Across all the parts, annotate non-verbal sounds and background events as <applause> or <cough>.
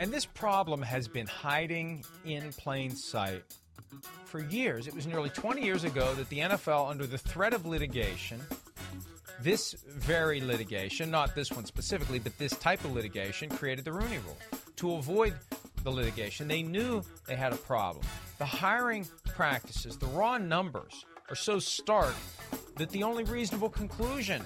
And this problem has been hiding in plain sight for years. It was nearly 20 years ago that the NFL, under the threat of litigation, this very litigation, not this one specifically, but this type of litigation, created the Rooney Rule. To avoid the litigation, they knew they had a problem. The hiring practices, the raw numbers, are so stark that the only reasonable conclusion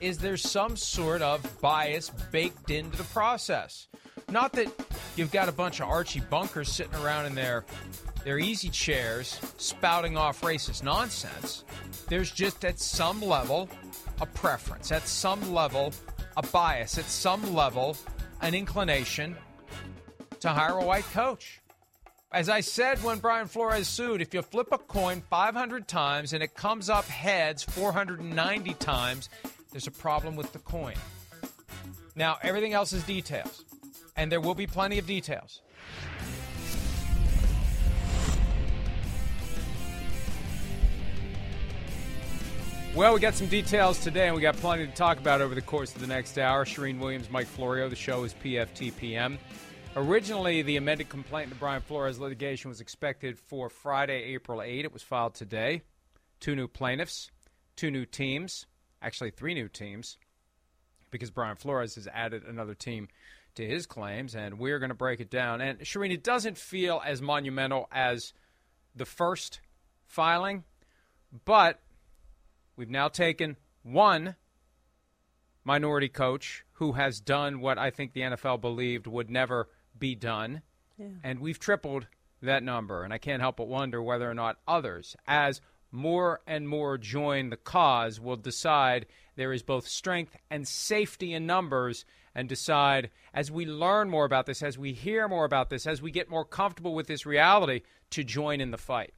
is there's some sort of bias baked into the process. Not that you've got a bunch of Archie bunkers sitting around in their their easy chairs spouting off racist nonsense. There's just at some level a preference, at some level a bias, at some level an inclination to hire a white coach. As I said when Brian Flores sued, if you flip a coin 500 times and it comes up heads 490 times, there's a problem with the coin. Now, everything else is details, and there will be plenty of details. Well, we got some details today, and we got plenty to talk about over the course of the next hour. Charean Williams, Mike Florio. The show is PFTPM. Originally, the amended complaint in the Brian Flores litigation was expected for Friday, April 8. It was filed today. Two new plaintiffs, two new teams, actually, three new teams, because Brian Flores has added another team to his claims, and we're going to break it down. And Charean, it doesn't feel as monumental as the first filing, but We've now taken one minority coach who has done what I think the NFL believed would never be done, yeah. and we've tripled that number. And I can't help but wonder whether or not others, as more and more join the cause, will decide there is both strength and safety in numbers and decide as we learn more about this, as we hear more about this, as we get more comfortable with this reality, to join in the fight.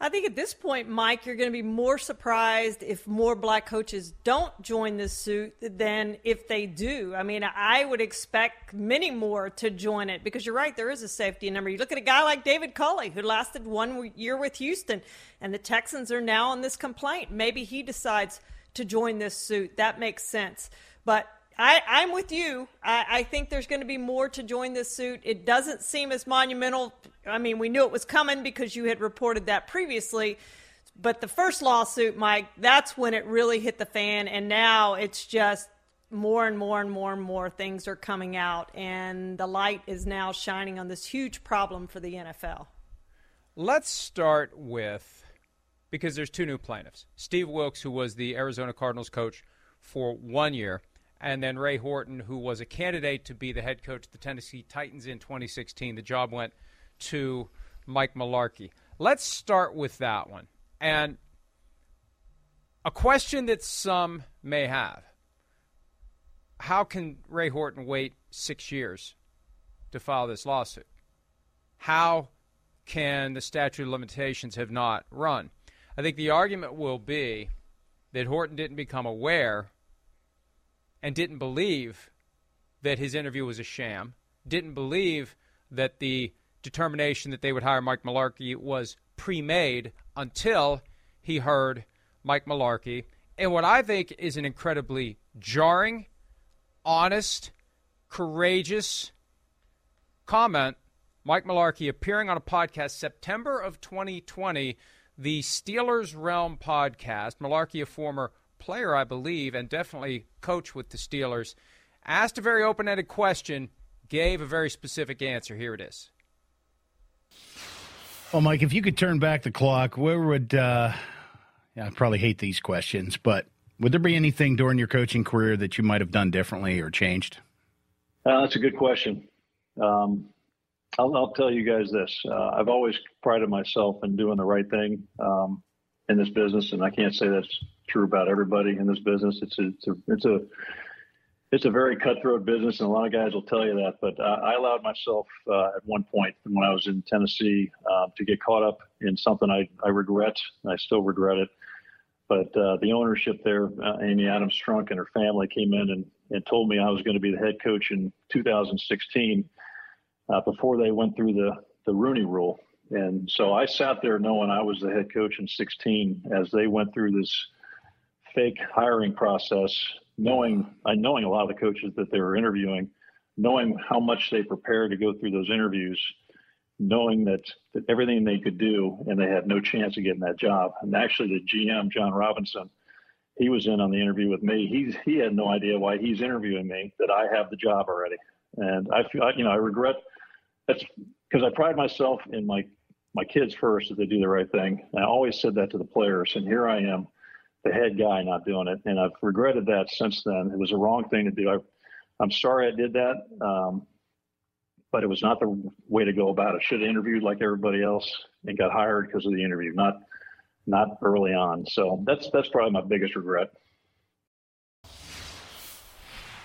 I think at this point, Mike, you're going to be more surprised if more black coaches don't join this suit than if they do. I mean, I would expect many more to join it because you're right, there is a safety number. You look at a guy like David Culley, who lasted one year with Houston, and the Texans are now on this complaint. Maybe he decides to join this suit. That makes sense. But I, am with you. I, I think there's going to be more to join this suit. It doesn't seem as monumental. I mean, we knew it was coming because you had reported that previously. But the first lawsuit, Mike, that's when it really hit the fan. And now it's just more and more and more and more things are coming out. And the light is now shining on this huge problem for the NFL. Let's start with because there's two new plaintiffs Steve Wilks, who was the Arizona Cardinals coach for one year and then Ray Horton, who was a candidate to be the head coach of the Tennessee Titans in 2016. The job went to Mike Mularkey. Let's start with that one. And a question that some may have How can Ray Horton wait six years to file this lawsuit? How can the statute of limitations have not run? I think the argument will be that Horton didn't become aware and didn't believe that his interview was a sham, didn't believe that the determination that they would hire Mike Mularkey was pre made until he heard Mike Mularkey. And what I think is an incredibly jarring, honest, courageous comment Mike Mularkey appearing on a podcast September of 2020, the Steelers Realm podcast. Mularkey, a former player, I believe, and definitely coach with the Steelers, asked a very open ended question, gave a very specific answer. Here it is. Well, Mike, if you could turn back the clock, where would, uh, yeah, I probably hate these questions, but would there be anything during your coaching career that you might have done differently or changed? Uh, that's a good question. Um, I'll, I'll, tell you guys this. Uh, I've always prided myself in doing the right thing um, in this business, and I can't say that's true about everybody in this business. It's a, it's a, it's a it's a very cutthroat business, and a lot of guys will tell you that. But uh, I allowed myself uh, at one point when I was in Tennessee uh, to get caught up in something I, I regret. and I still regret it. But uh, the ownership there, uh, Amy Adams Strunk and her family came in and, and told me I was going to be the head coach in 2016 uh, before they went through the, the Rooney rule. And so I sat there knowing I was the head coach in 16 as they went through this fake hiring process knowing knowing a lot of the coaches that they were interviewing, knowing how much they prepared to go through those interviews, knowing that, that everything they could do and they had no chance of getting that job. And actually, the GM John Robinson, he was in on the interview with me. He's he had no idea why he's interviewing me that I have the job already. And I feel you know I regret that's because I pride myself in my my kids first that they do the right thing. And I always said that to the players, and here I am the head guy not doing it. And I've regretted that since then. It was the wrong thing to do. I, am sorry I did that, um, but it was not the way to go about it. Should have interviewed like everybody else and got hired because of the interview, not not early on. So that's that's probably my biggest regret.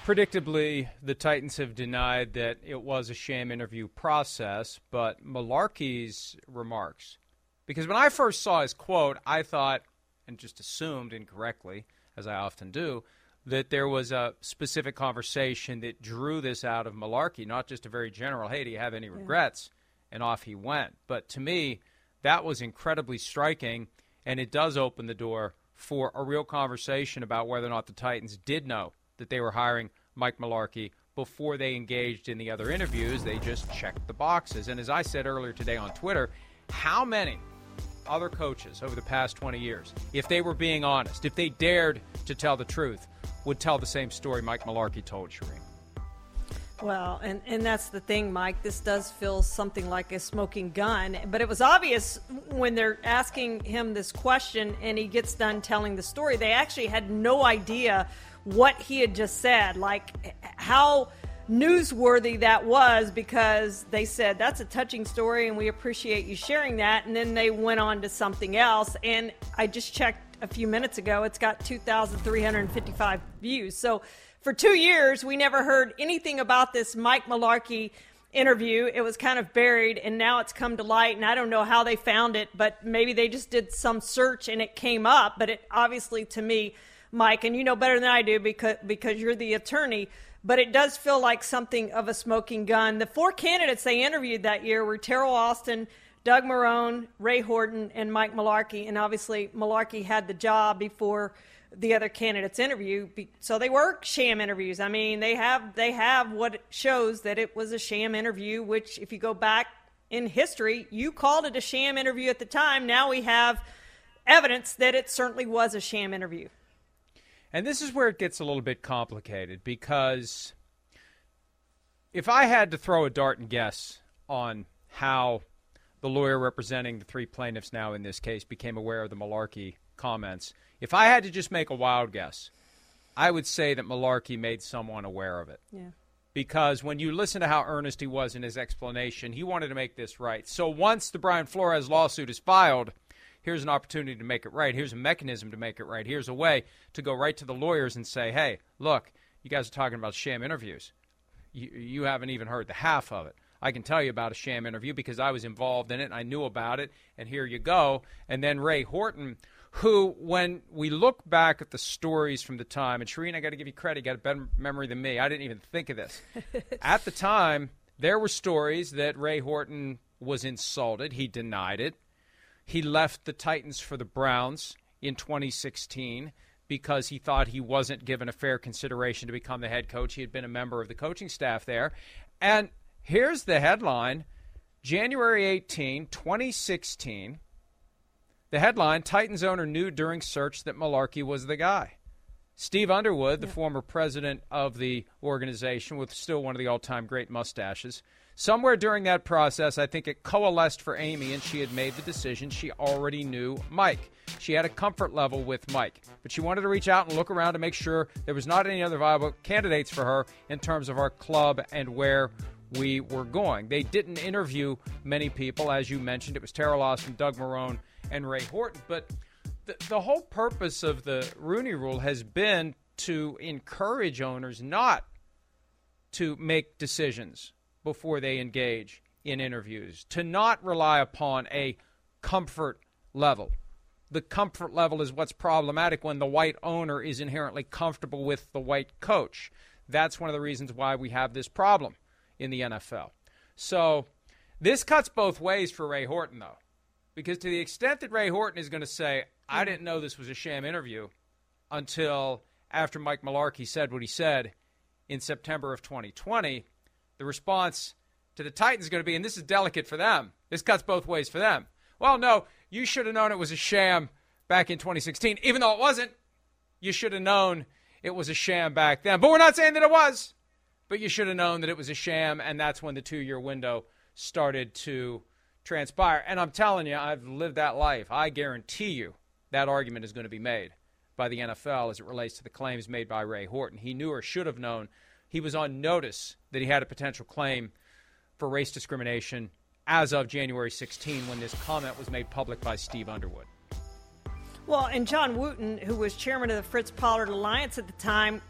Predictably, the Titans have denied that it was a sham interview process, but Mularkey's remarks. Because when I first saw his quote, I thought, and just assumed incorrectly, as I often do, that there was a specific conversation that drew this out of Mularkey, not just a very general, hey, do you have any regrets? Yeah. And off he went. But to me, that was incredibly striking, and it does open the door for a real conversation about whether or not the Titans did know that they were hiring Mike Mularkey before they engaged in the other interviews. They just checked the boxes. And as I said earlier today on Twitter, how many other coaches over the past 20 years, if they were being honest, if they dared to tell the truth, would tell the same story Mike Mularkey told Charean. Well, and, and that's the thing, Mike. This does feel something like a smoking gun. But it was obvious when they're asking him this question and he gets done telling the story, they actually had no idea what he had just said. Like, how newsworthy that was because they said that's a touching story and we appreciate you sharing that. And then they went on to something else. And I just checked a few minutes ago, it's got 2,355 views. So for two years, we never heard anything about this Mike Mularkey interview. It was kind of buried, and now it's come to light. And I don't know how they found it, but maybe they just did some search and it came up. But it obviously, to me, Mike, and you know better than I do because because you're the attorney but it does feel like something of a smoking gun. The four candidates they interviewed that year were Teryl Austin, Doug Marrone, Ray Horton, and Mike Mularkey. And obviously, Mularkey had the job before the other candidates interview. So they were sham interviews. I mean, they have they have what shows that it was a sham interview. Which, if you go back in history, you called it a sham interview at the time. Now we have evidence that it certainly was a sham interview. And this is where it gets a little bit complicated because if I had to throw a dart and guess on how the lawyer representing the three plaintiffs now in this case became aware of the Mularkey comments, if I had to just make a wild guess, I would say that Mularkey made someone aware of it. Yeah. Because when you listen to how earnest he was in his explanation, he wanted to make this right. So once the Brian Flores lawsuit is filed – here's an opportunity to make it right. Here's a mechanism to make it right. Here's a way to go right to the lawyers and say, hey, look, you guys are talking about sham interviews. You, you haven't even heard the half of it. I can tell you about a sham interview because I was involved in it and I knew about it, and here you go. And then Ray Horton, who, when we look back at the stories from the time, and Charean, I got to give you credit, you got a better memory than me. I didn't even think of this. <laughs> at the time, there were stories that Ray Horton was insulted. He denied it. He left the Titans for the Browns in 2016 because he thought he wasn't given a fair consideration to become the head coach. He had been a member of the coaching staff there. And here's the headline January 18, 2016. The headline Titans owner knew during search that Mularkey was the guy. Steve Underwood, the yeah. former president of the organization with still one of the all time great mustaches, Somewhere during that process, I think it coalesced for Amy and she had made the decision. She already knew Mike. She had a comfort level with Mike, but she wanted to reach out and look around to make sure there was not any other viable candidates for her in terms of our club and where we were going. They didn't interview many people, as you mentioned. It was Teryl Austin, Doug Marrone, and Ray Horton. But the, the whole purpose of the Rooney Rule has been to encourage owners not to make decisions before they engage in interviews, to not rely upon a comfort level. The comfort level is what's problematic when the white owner is inherently comfortable with the white coach. That's one of the reasons why we have this problem in the NFL. So, this cuts both ways for Ray Horton, though, because to the extent that Ray Horton is going to say, I didn't know this was a sham interview until after Mike Mularkey said what he said in September of 2020, the response to the Titans going to be, and this is delicate for them. This cuts both ways for them. Well, no, you should have known it was a sham back in 2016, even though it wasn't. You should have known it was a sham back then. But we're not saying that it was. But you should have known that it was a sham, and that's when the two year window started to transpire. And I'm telling you, I've lived that life. I guarantee you that argument is going to be made by the NFL as it relates to the claims made by Ray Horton. He knew or should have known. He was on notice that he had a potential claim for race discrimination as of January 16 when this comment was made public by Steve Underwood. Well, and John Wooten, who was chairman of the Fritz Pollard Alliance at the time,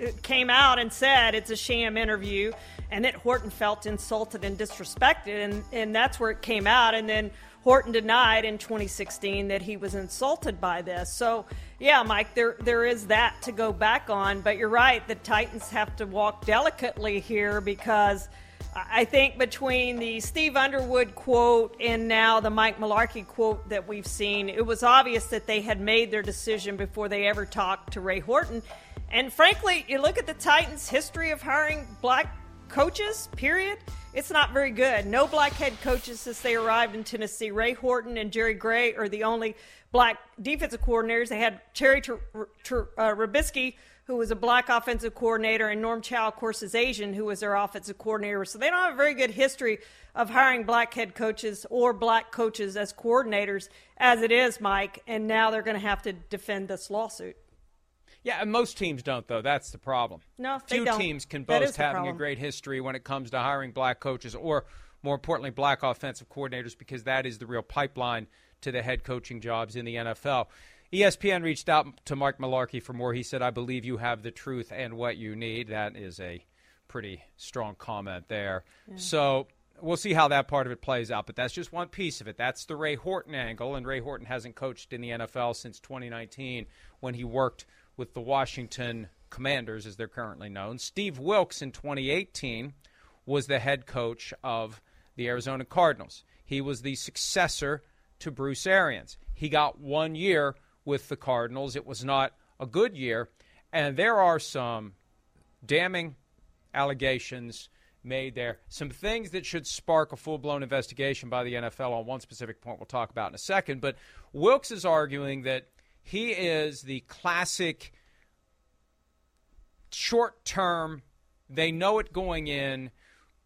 uh, came out and said it's a sham interview and that Horton felt insulted and disrespected, and, and that's where it came out. And then Horton denied in 2016 that he was insulted by this. So, yeah, Mike, there there is that to go back on. But you're right, the Titans have to walk delicately here because – I think between the Steve Underwood quote and now the Mike Mularkey quote that we've seen, it was obvious that they had made their decision before they ever talked to Ray Horton. And frankly, you look at the Titans' history of hiring black coaches, period, it's not very good. No black head coaches since they arrived in Tennessee. Ray Horton and Jerry Gray are the only black defensive coordinators. They had Terry uh, Robiskie who was a black offensive coordinator, and Norm Chow, of course, is Asian, who was their offensive coordinator. So they don't have a very good history of hiring black head coaches or black coaches as coordinators, as it is, Mike. And now they're going to have to defend this lawsuit. Yeah, most teams don't, though. That's the problem. No, few teams can boast having a great history when it comes to hiring black coaches, or more importantly, black offensive coordinators, because that is the real pipeline to the head coaching jobs in the NFL. ESPN reached out to Mark Mularkey for more. He said, I believe you have the truth and what you need. That is a pretty strong comment there. Yeah. So we'll see how that part of it plays out, but that's just one piece of it. That's the Ray Horton angle, and Ray Horton hasn't coached in the NFL since 2019 when he worked with the Washington Commanders, as they're currently known. Steve Wilks in 2018 was the head coach of the Arizona Cardinals. He was the successor to Bruce Arians. He got one year with the Cardinals. It was not a good year. And there are some damning allegations made there, some things that should spark a full blown investigation by the NFL on one specific point we'll talk about in a second. But Wilks is arguing that he is the classic short term, they know it going in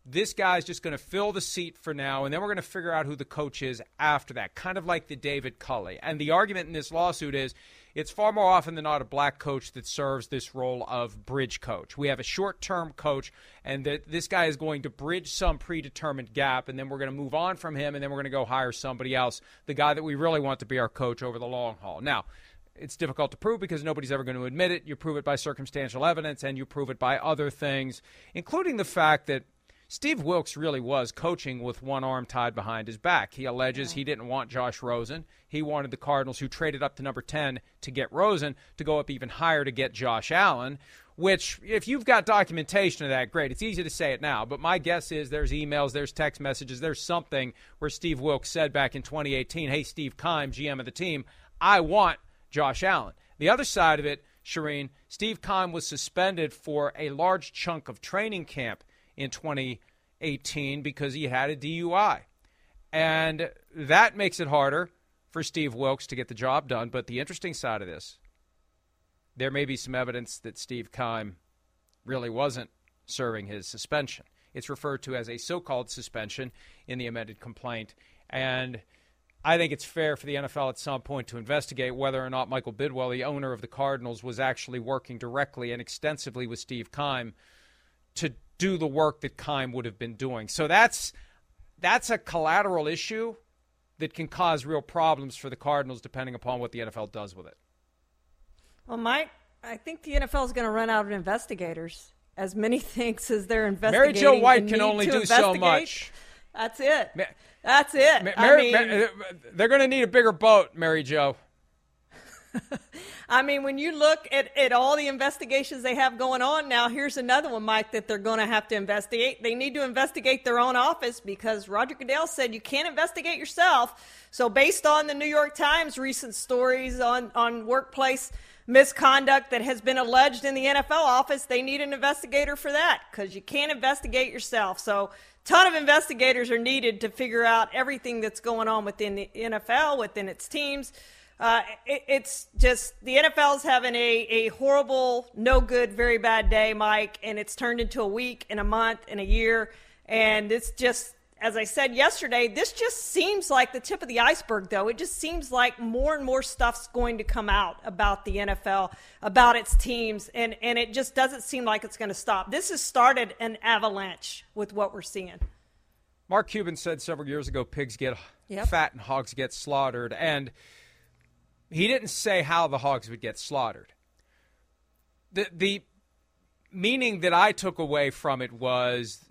this guy's just going to fill the seat for now, and then we're going to figure out who the coach is after that, kind of like the David Culley. And the argument in this lawsuit is it's far more often than not a black coach that serves this role of bridge coach. We have a short term coach, and that this guy is going to bridge some predetermined gap, and then we're going to move on from him, and then we're going to go hire somebody else, the guy that we really want to be our coach over the long haul. Now, it's difficult to prove because nobody's ever going to admit it. You prove it by circumstantial evidence, and you prove it by other things, including the fact that Steve Wilks really was coaching with one arm tied behind his back. He alleges yeah. he didn't want Josh Rosen. He wanted the Cardinals, who traded up to number 10 to get Rosen, to go up even higher to get Josh Allen. Which, if you've got documentation of that, great. It's easy to say it now, but my guess is there's emails, there's text messages, there's something where Steve Wilks said back in 2018, Hey, Steve Keim, GM of the team, I want Josh Allen. The other side of it, Charean, Steve Keim was suspended for a large chunk of training camp in 2018 because he had a DUI. And that makes it harder for Steve Wilks to get the job done. But the interesting side of this, there may be some evidence that Steve Keim really wasn't serving his suspension. It's referred to as a so called suspension in the amended complaint. And I think it's fair for the NFL at some point to investigate whether or not Michael Bidwill, the owner of the Cardinals, was actually working directly and extensively with Steve Keim to do the work that Keim would have been doing. So that's that's a collateral issue that can cause real problems for the Cardinals depending upon what the NFL does with it. Well, Mike, I think the NFL is going to run out of investigators. As many <laughs> things as they're investigating, Mary. Jo White can only do so much. That's it. That's it. Ma- I mean, they're going to need a bigger boat, Mary Jo. <laughs> I mean, when you look at, at all the investigations they have going on now, here's another one, Mike, that they're going to have to investigate. They need to investigate their own office because Roger Goodell said you can't investigate yourself. So, based on the New York Times recent stories on, on workplace misconduct that has been alleged in the NFL office, they need an investigator for that because you can't investigate yourself. So, ton of investigators are needed to figure out everything that's going on within the NFL, within its teams. Uh, it, it's just the NFL's having a, a horrible, no good, very bad day, Mike, and it's turned into a week and a month and a year. And it's just, as I said yesterday, this just seems like the tip of the iceberg, though. It just seems like more and more stuff's going to come out about the NFL, about its teams, and, and it just doesn't seem like it's going to stop. This has started an avalanche with what we're seeing. Mark Cuban said several years ago pigs get Yep. fat and hogs get slaughtered. And he didn't say how the hogs would get slaughtered. The, the meaning that I took away from it was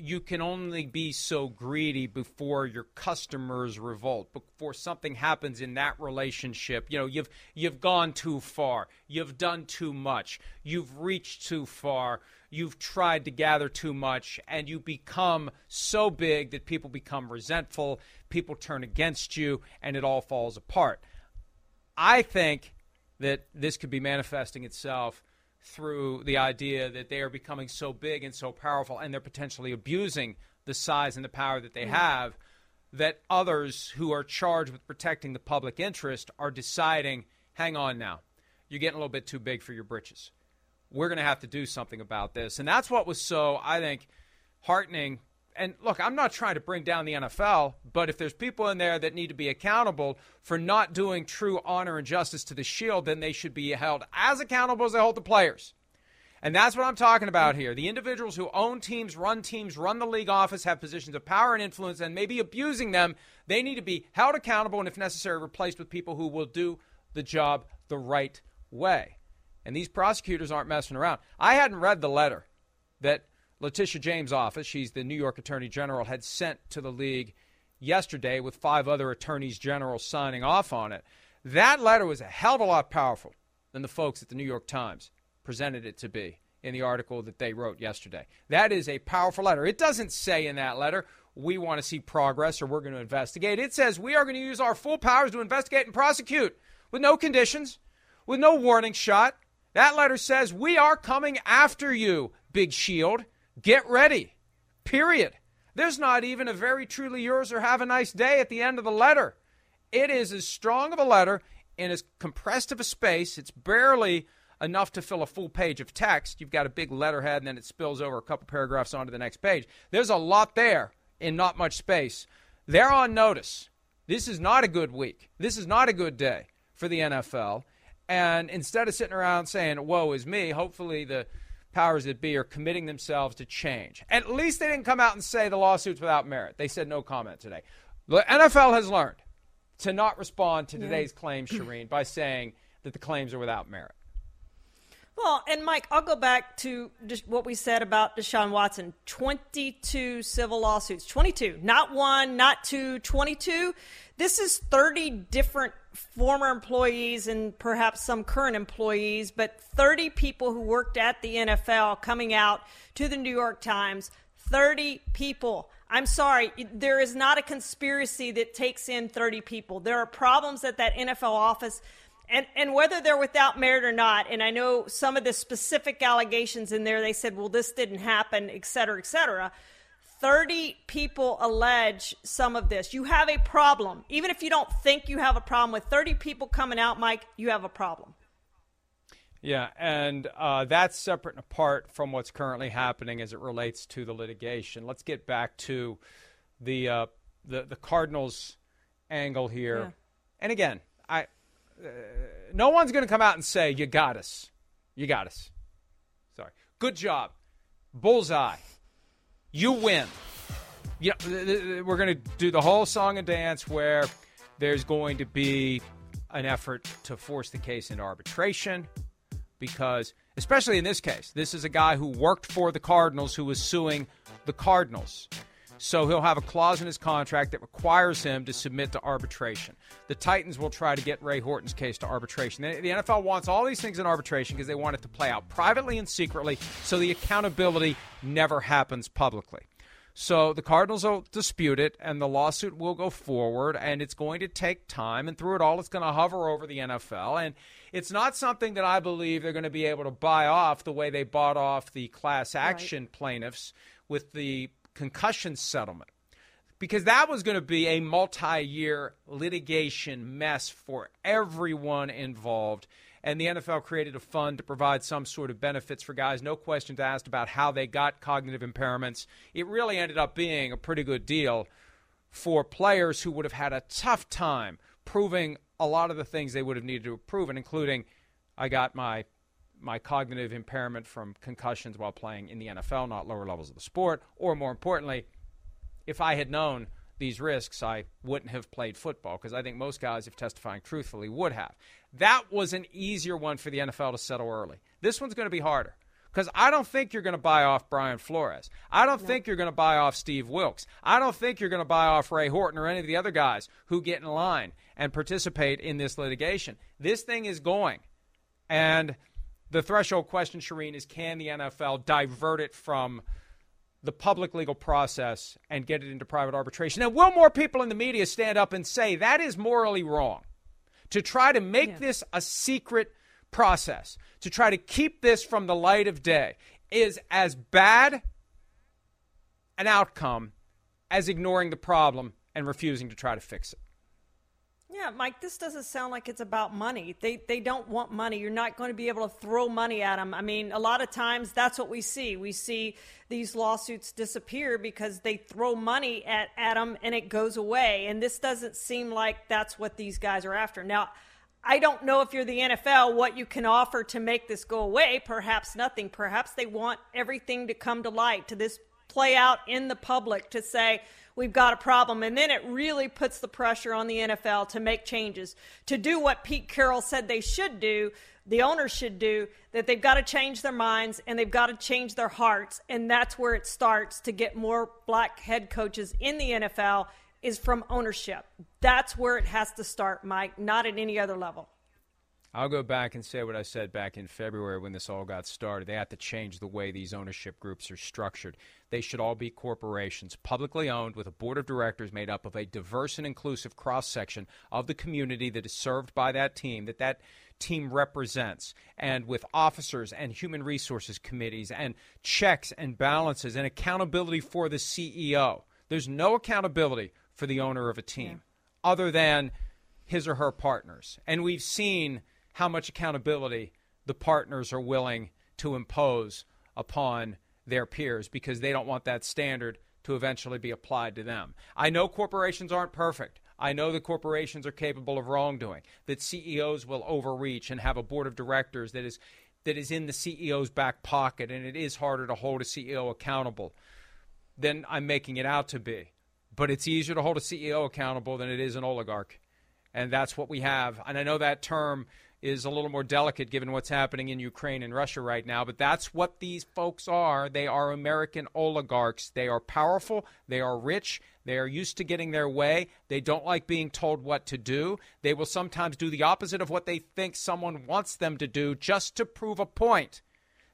you can only be so greedy before your customers revolt before something happens in that relationship. You know you've you've gone too far. You've done too much. You've reached too far. You've tried to gather too much and you become so big that people become resentful. People turn against you and it all falls apart i think that this could be manifesting itself through the idea that they are becoming so big and so powerful and they're potentially abusing the size and the power that they mm. have that others who are charged with protecting the public interest are deciding hang on now. You're getting a little bit too big for your britches. We're going to have to do something about this. And that's what was so i think heartening and look, I'm not trying to bring down the NFL, but if there's people in there that need to be accountable for not doing true honor and justice to the shield, then they should be held as accountable as they hold the players. And that's what I'm talking about here. The individuals who own teams, run teams, run the league office, have positions of power and influence, and maybe abusing them, they need to be held accountable and, if necessary, replaced with people who will do the job the right way. And these prosecutors aren't messing around. I hadn't read the letter that Letitia James' office, she's the New York Attorney General, had sent to the league yesterday with five other attorneys general signing off on it. That letter was a hell of a lot powerful than the folks at the New York Times presented it to be in the article that they wrote yesterday. That is a powerful letter. It doesn't say in that letter, we want to see progress or we're going to investigate. It says we are going to use our full powers to investigate and prosecute with no conditions, with no warning shot. That letter says we are coming after you, Big Shield. Get ready. Period. There's not even a very truly yours or have a nice day at the end of the letter. It is as strong of a letter in as compressed of a space. It's barely enough to fill a full page of text. You've got a big letterhead and then it spills over a couple paragraphs onto the next page. There's a lot there in not much space. They're on notice. This is not a good week. This is not a good day for the NFL. And instead of sitting around saying, woe is me, hopefully the powers that be are committing themselves to change. At least they didn't come out and say the lawsuit's without merit. They said no comment today. The NFL has learned to not respond to today's claims, Charean, by saying that the claims are without merit. Well, and Mike, I'll go back to just what we said about Deshaun Watson 22 civil lawsuits. 22. Not one, not two, 22. This is 30 different former employees and perhaps some current employees, but 30 people who worked at the NFL coming out to the New York Times. 30 people. I'm sorry, there is not a conspiracy that takes in 30 people. There are problems at that NFL office and and whether they're without merit or not and i know some of the specific allegations in there they said well this didn't happen et cetera et cetera 30 people allege some of this you have a problem even if you don't think you have a problem with 30 people coming out mike you have a problem Yeah, and uh, that's separate and apart from what's currently happening as it relates to the litigation. Let's get back to the uh, the, the Cardinals angle here. Yeah. And again, I uh, no one's going to come out and say you got us, you got us. Sorry, good job, bullseye, you win. Th- th- we're going to do the whole song and dance where there's going to be an effort to force the case into arbitration. because, especially in this case, this is a guy who worked for the Cardinals who was suing the Cardinals. So he'll have a clause in his contract that requires him to submit to arbitration. The Titans will try to get Ray Horton's case to arbitration. The, NFL wants all these things in arbitration because they want it to play out privately and secretly so the accountability never happens publicly. So the Cardinals will dispute it, and the lawsuit will go forward, and it's going to take time. And through it all, it's going to hover over the NFL. And it's not something that I believe they're going to be able to buy off the way they bought off the class action right. plaintiffs with the concussion settlement. Because that was going to be a multi year litigation mess for everyone involved and the NFL created a fund to provide some sort of benefits for guys. No questions asked about how they got cognitive impairments. It really ended up being a pretty good deal for players who would have had a tough time proving a lot of the things they would have needed to have proven, including I got my my cognitive impairment from concussions while playing in the NFL, not lower levels of the sport, or more importantly, if I had known these risks, I wouldn't have played football because I think most guys, if testifying truthfully, would have. That was an easier one for the NFL to settle early. This one's going to be harder because I don't think you're going to buy off Brian Flores. I don't no. think you're going to buy off Steve Wilks. I don't think you're going to buy off Ray Horton or any of the other guys who get in line and participate in this litigation. This thing is going. And the threshold question, Charean, is can the NFL divert it from the public legal process and get it into private arbitration? And will more people in the media stand up and say that is morally wrong? to try to make yeah. this a secret process, to try to keep this from the light of day, is as bad an outcome as ignoring the problem and refusing to try to fix it. Yeah, Mike, this doesn't sound like it's about money. They they don't want money. You're not going to be able to throw money at them. I mean, a lot of times that's what we see. We see these lawsuits disappear because they throw money at, at them and it goes away. And this doesn't seem like that's what these guys are after. Now, I don't know if you're the NFL what you can offer to make this go away. Perhaps nothing. Perhaps they want everything to come to light, to this play out in the public, to say, we've got a problem. And then it really puts the pressure on the NFL to make changes, to do what Pete Carroll said they should do, the owners should do, that they've got to change their minds and they've got to change their hearts. And that's where it starts to get more black head coaches in the NFL is from ownership. That's where it has to start, Mike, not at any other level. I'll go back and say what I said back in February when this all got started. They have to change the way these ownership groups are structured. They should all be corporations, publicly owned, with a board of directors made up of a diverse and inclusive cross section of the community that is served by that team, that that team represents, and with officers and human resources committees and checks and balances and accountability for the CEO. There's no accountability for the owner of a team yeah. other than his or her partners. And we've seen how much accountability the partners are willing to impose upon their peers because they don't want that standard to eventually be applied to them. I know corporations aren't perfect. I know that corporations are capable of wrongdoing, that CEOs will overreach and have a board of directors that is that is in the CEO's back pocket and it is harder to hold a CEO accountable than I'm making it out to be. But it's easier to hold a CEO accountable than it is an oligarch. And that's what we have. And I know that term is a little more delicate given what's happening in Ukraine and Russia right now, but that's what these folks are. They are American oligarchs. They are powerful, they are rich, they are used to getting their way. They don't like being told what to do. They will sometimes do the opposite of what they think someone wants them to do just to prove a point.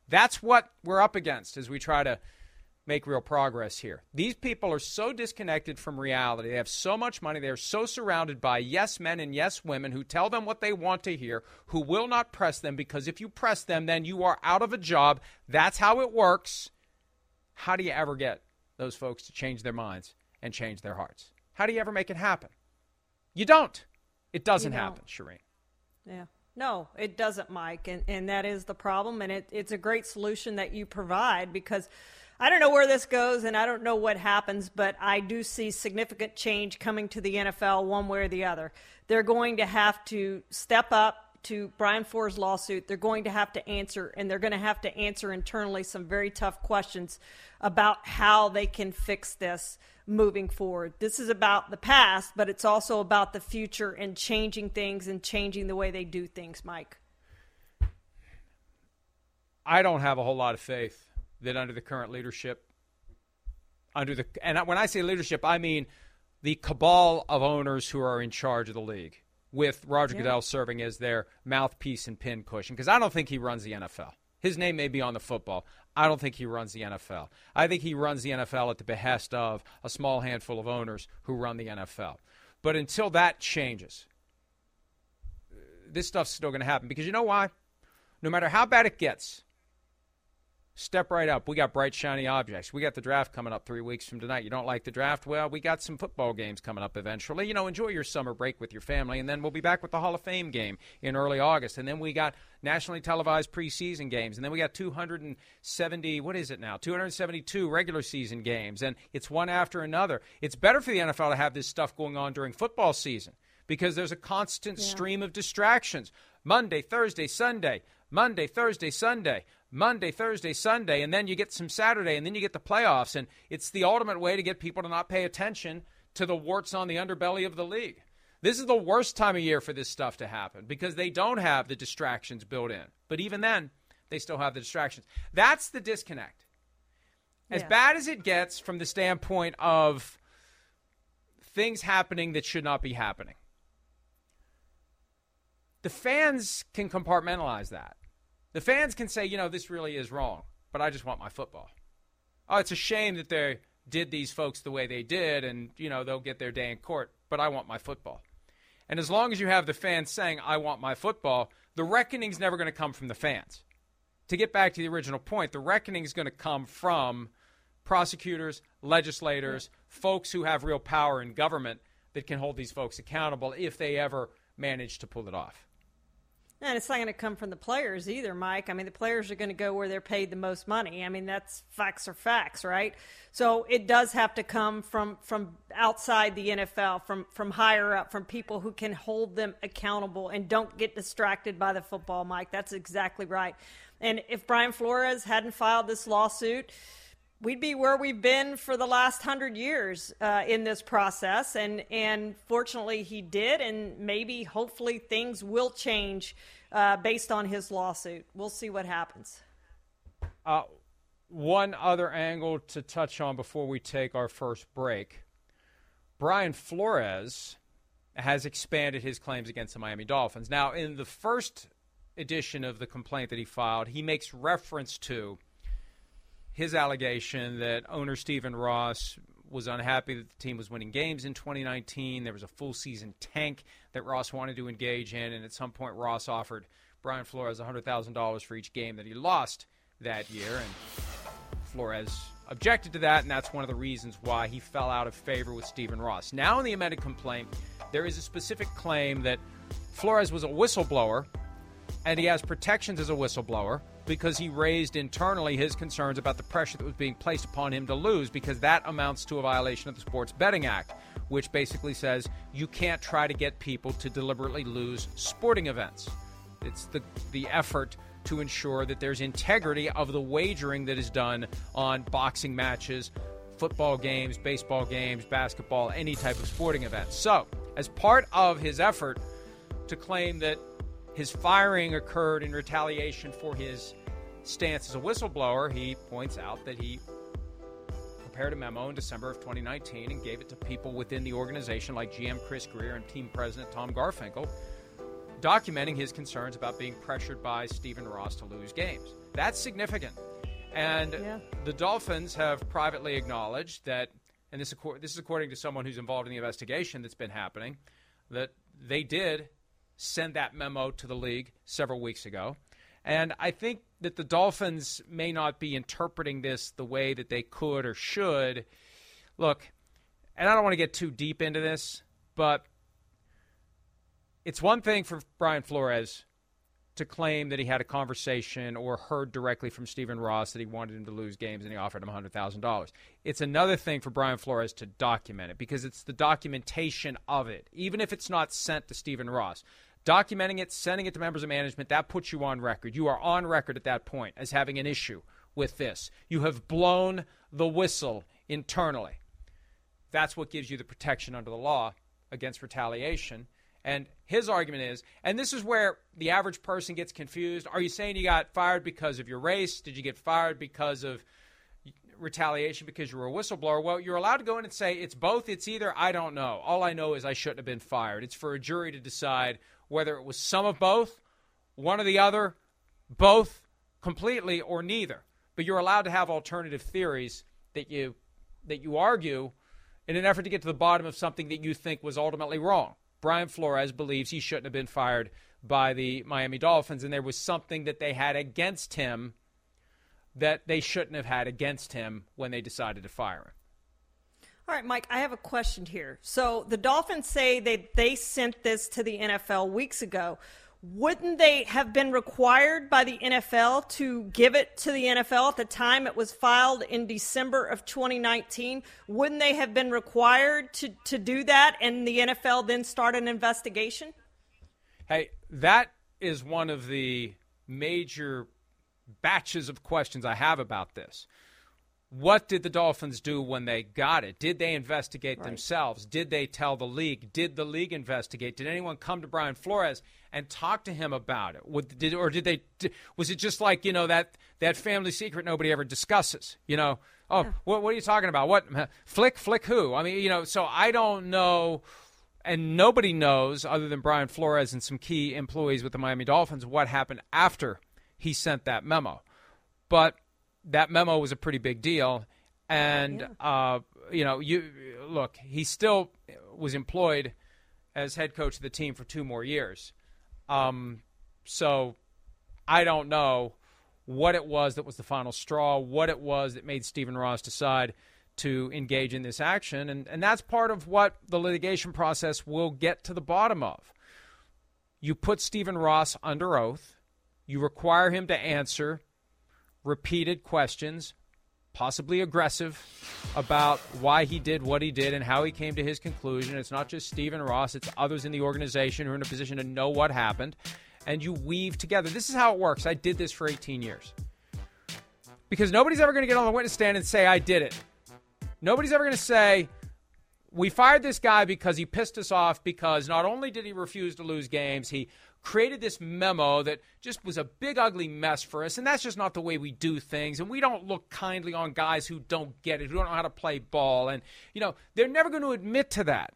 That's what we're up against as we try to make real progress here. These people are so disconnected from reality. They have so much money. They are so surrounded by yes men and yes women who tell them what they want to hear, who will not press them because if you press them, then you are out of a job. That's how it works. How do you ever get those folks to change their minds and change their hearts? How do you ever make it happen? You don't. It doesn't happen, Charean. Yeah. No, it doesn't, Mike. And, and that is the problem. And it, it's a great solution that you provide because – I don't know where this goes and I don't know what happens, but I do see significant change coming to the NFL one way or the other. They're going to have to step up to Brian Flores' lawsuit. They're going to have to answer, and they're going to have to answer internally some very tough questions about how they can fix this moving forward. This is about the past, but it's also about the future and changing things and changing the way they do things, Mike. I don't have a whole lot of faith that under the current leadership, under the and when I say leadership, I mean the cabal of owners who are in charge of the league, with Roger yeah. Goodell serving as their mouthpiece and pincushion. Because I don't think he runs the NFL. His name may be on the football. I don't think he runs the NFL. I think he runs the NFL at the behest of a small handful of owners who run the NFL. But until that changes, this stuff's still going to happen. Because you know why? No matter how bad it gets, step right up. We got bright, shiny objects. We got the draft coming up three weeks from tonight. You don't like the draft? Well, we got some football games coming up eventually. You know, enjoy your summer break with your family, and then we'll be back with the Hall of Fame game in early August. And then we got nationally televised preseason games, and then we got 270. What is it now? 272 regular season games, and it's one after another. It's better for the NFL to have this stuff going on during football season because there's a constant yeah. stream of distractions. Monday, Thursday, Sunday. Monday, Thursday, Sunday. Monday, Thursday, Sunday, and then you get some Saturday, and then you get the playoffs. And it's the ultimate way to get people to not pay attention to the warts on the underbelly of the league. This is the worst time of year for this stuff to happen because they don't have the distractions built in. But even then, they still have the distractions. That's the disconnect. As yeah. bad as it gets from the standpoint of things happening that should not be happening, the fans can compartmentalize that. The fans can say, you know, this really is wrong, but I just want my football. Oh, it's a shame that they did these folks the way they did, and, you know, they'll get their day in court, but I want my football. And as long as you have the fans saying, I want my football, the reckoning's never going to come from the fans. To get back to the original point, the reckoning is going to come from prosecutors, legislators, folks who have real power in government that can hold these folks accountable if they ever manage to pull it off. And it's not going to come from the players either, Mike. I mean, the players are going to go where they're paid the most money. I mean, that's facts are facts, right? So it does have to come from from outside the NFL, from from higher up, from people who can hold them accountable and don't get distracted by the football, Mike. That's exactly right. And if Brian Flores hadn't filed this lawsuit, we'd be where we've been for the last hundred years uh, in this process, and and fortunately he did, and maybe hopefully things will change uh, based on his lawsuit. We'll see what happens. Uh, one other angle to touch on before we take our first break: Brian Flores has expanded his claims against the Miami Dolphins. Now, in the first edition of the complaint that he filed, he makes reference to his allegation that owner Stephen Ross was unhappy that the team was winning games in 2019. There was a full season tank that Ross wanted to engage in, and at some point, Ross offered Brian Flores $100,000 for each game that he lost that year, and Flores objected to that, and that's one of the reasons why he fell out of favor with Stephen Ross. Now, in the amended complaint, there is a specific claim that Flores was a whistleblower, and he has protections as a whistleblower because he raised internally his concerns about the pressure that was being placed upon him to lose because that amounts to a violation of the Sports Betting Act, which basically says you can't try to get people to deliberately lose sporting events. It's the, the effort to ensure that there's integrity of the wagering that is done on boxing matches, football games, baseball games, basketball, any type of sporting event. So, as part of his effort to claim that his firing occurred in retaliation for his stance as a whistleblower. He points out that he prepared a memo in December of 2019 and gave it to people within the organization like GM Chris Grier and team president Tom Garfinkel, documenting his concerns about being pressured by Stephen Ross to lose games. That's significant. And yeah. the Dolphins have privately acknowledged that, and this, this is according to someone who's involved in the investigation that's been happening, that they did send that memo to the league several weeks ago. And I think that the Dolphins may not be interpreting this the way that they could or should. Look, and I don't want to get too deep into this, but it's one thing for Brian Flores to claim that he had a conversation or heard directly from Stephen Ross that he wanted him to lose games and he offered him $100,000. It's another thing for Brian Flores to document it because it's the documentation of it, even if it's not sent to Stephen Ross. Documenting it, sending it to members of management, that puts you on record. You are on record at that point as having an issue with this. You have blown the whistle internally. That's what gives you the protection under the law against retaliation And his argument is, and this is where the average person gets confused. Are you saying you got fired because of your race? Did you get fired because of retaliation because you were a whistleblower? Well, you're allowed to go in and say it's both, it's either, I don't know. All I know is I shouldn't have been fired. It's for a jury to decide whether it was some of both, one or the other, both completely, or neither. But you're allowed to have alternative theories that you that you argue in an effort to get to the bottom of something that you think was ultimately wrong. Brian Flores believes he shouldn't have been fired by the Miami Dolphins, and there was something that they had against him that they shouldn't have had against him when they decided to fire him. All right, Mike, I have a question here. So the Dolphins say that they sent this to the NFL weeks ago. Wouldn't they have been required by the NFL to give it to the NFL at the time it was filed in December of 2019? Wouldn't they have been required to, to do that and the NFL then start an investigation? Hey, that is one of the major batches of questions I have about this. What did the Dolphins do when they got it? Did they investigate right. themselves? Did they tell the league? Did the league investigate? Did anyone come to Brian Flores and talk to him about it? did, or did they? Was it just like you know that that family secret nobody ever discusses? You know, oh, yeah. what, what are you talking about? What flick flick who? I mean, you know, so I don't know and nobody knows other than Brian Flores and some key employees with the Miami Dolphins what happened after he sent that memo. But that memo was a pretty big deal, and yeah. uh, you know, you look, he still was employed as head coach of the team for two more years. Um, so I don't know what it was that was the final straw, what it was that made Stephen Ross decide to engage in this action, and and that's part of what the litigation process will get to the bottom of. You put Stephen Ross under oath you require him to answer repeated questions, possibly aggressive, about why he did what he did and how he came to his conclusion. It's not just Stephen Ross, it's others in the organization who are in a position to know what happened. And you weave together. This is how it works. I did this for 18 years. Because nobody's ever going to get on the witness stand and say, I did it. Nobody's ever going to say, we fired this guy because he pissed us off because not only did he refuse to lose games, he created this memo that just was a big ugly mess for us and that's just not the way we do things and we don't look kindly on guys who don't get it who don't know how to play ball and you know they're never going to admit to that.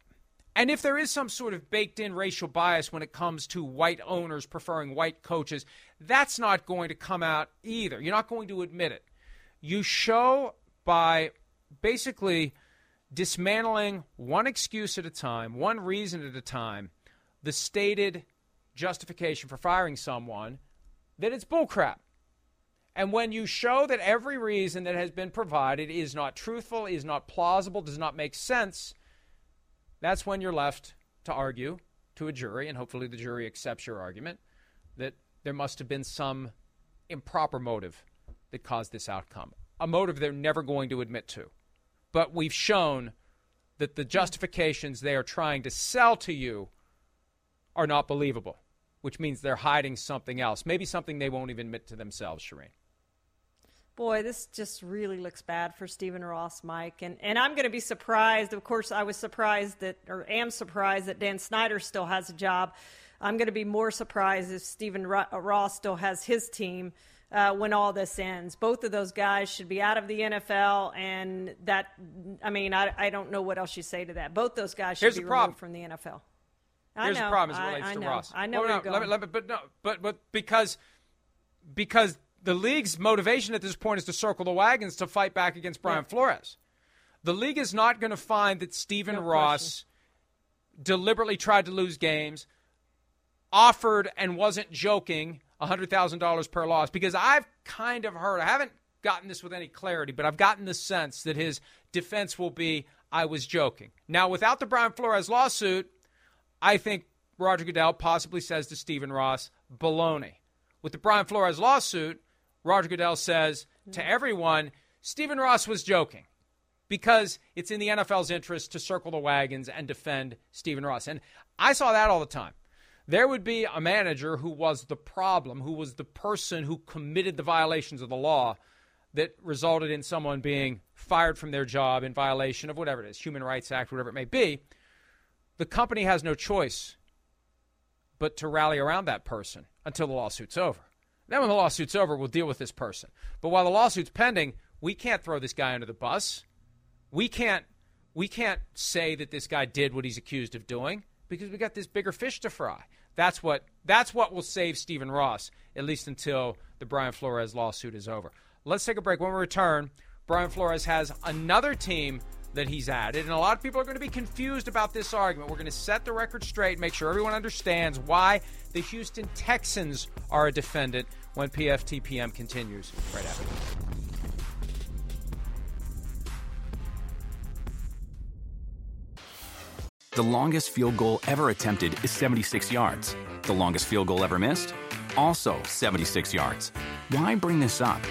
And if there is some sort of baked in racial bias when it comes to white owners preferring white coaches that's not going to come out either. You're not going to admit it. You show by basically dismantling one excuse at a time one reason at a time the stated justification for firing someone, that it's bullcrap. And when you show that every reason that has been provided is not truthful, is not plausible, does not make sense, that's when you're left to argue to a jury, and hopefully the jury accepts your argument, that there must have been some improper motive that caused this outcome. A motive they're never going to admit to. But we've shown that the justifications they are trying to sell to you are not believable which means they're hiding something else, maybe something they won't even admit to themselves, Charean. Boy, this just really looks bad for Stephen Ross, Mike. And, and I'm going to be surprised. Of course, I was surprised that, or am surprised that Dan Snyder still has a job. I'm going to be more surprised if Stephen Ross still has his team uh, when all this ends. Both of those guys should be out of the NFL, and that, I mean, I, I don't know what else you say to that. Both those guys should Here's be removed from the NFL. Here's the problem as it relates I, I to know. Ross. I know well, where no, you're going. Let me, let me, but no, but but because because the league's motivation at this point is to circle the wagons to fight back against Brian yeah. Flores. The league is not going to find that Stephen no Ross question. deliberately tried to lose games, offered and wasn't joking $100,000 per loss because I've kind of heard, I haven't gotten this with any clarity, but I've gotten the sense that his defense will be I was joking. Now, without the Brian Flores lawsuit, I think Roger Goodell possibly says to Stephen Ross, baloney. With the Brian Flores lawsuit, Roger Goodell says to everyone, Stephen Ross was joking because it's in the NFL's interest to circle the wagons and defend Stephen Ross. And I saw that all the time. There would be a manager who was the problem, who was the person who committed the violations of the law that resulted in someone being fired from their job in violation of whatever it is, Human Rights Act, whatever it may be the company has no choice but to rally around that person until the lawsuit's over. Then, when the lawsuit's over, we'll deal with this person. But while the lawsuit's pending, we can't throw this guy under the bus. We can't we can't say that this guy did what he's accused of doing because we got this bigger fish to fry. That's what that's what will save Stephen Ross at least until the Brian Flores lawsuit is over. Let's take a break. When we return, Brian Flores has another team that he's added, and a lot of people are going to be confused about this argument. We're going to set the record straight, make sure everyone understands why the Houston Texans are a defendant when PFTPM continues right after. The longest field goal ever attempted is 76 yards. The longest field goal ever missed? Also 76 yards. Why bring this up?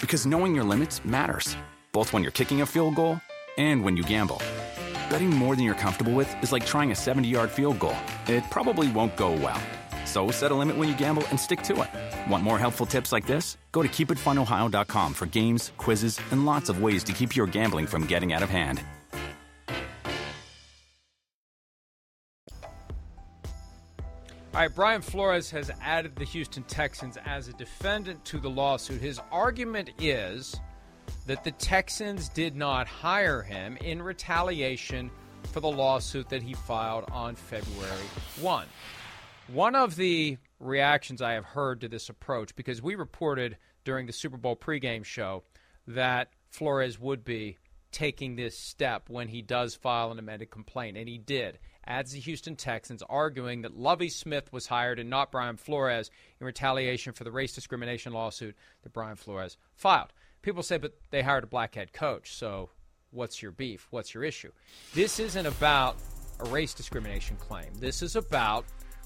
Because knowing your limits matters, both when you're kicking a field goal and when you gamble. Betting more than you're comfortable with is like trying a 70 yard field goal. It probably won't go well. So set a limit when you gamble and stick to it. Want more helpful tips like this? Go to keepitfunohio.com for games, quizzes, and lots of ways to keep your gambling from getting out of hand. All right, Brian Flores has added the Houston Texans as a defendant to the lawsuit. His argument is that the Texans did not hire him in retaliation for the lawsuit that he filed on February 1. One of the reactions I have heard to this approach, because we reported during the Super Bowl pregame show that Flores would be taking this step when he does file an amended complaint, and he did adds the Houston Texans, arguing that Lovie Smith was hired and not Brian Flores in retaliation for the race discrimination lawsuit that Brian Flores filed. People say, but they hired a black head coach, so what's your beef? What's your issue? This isn't about a race discrimination claim. This is about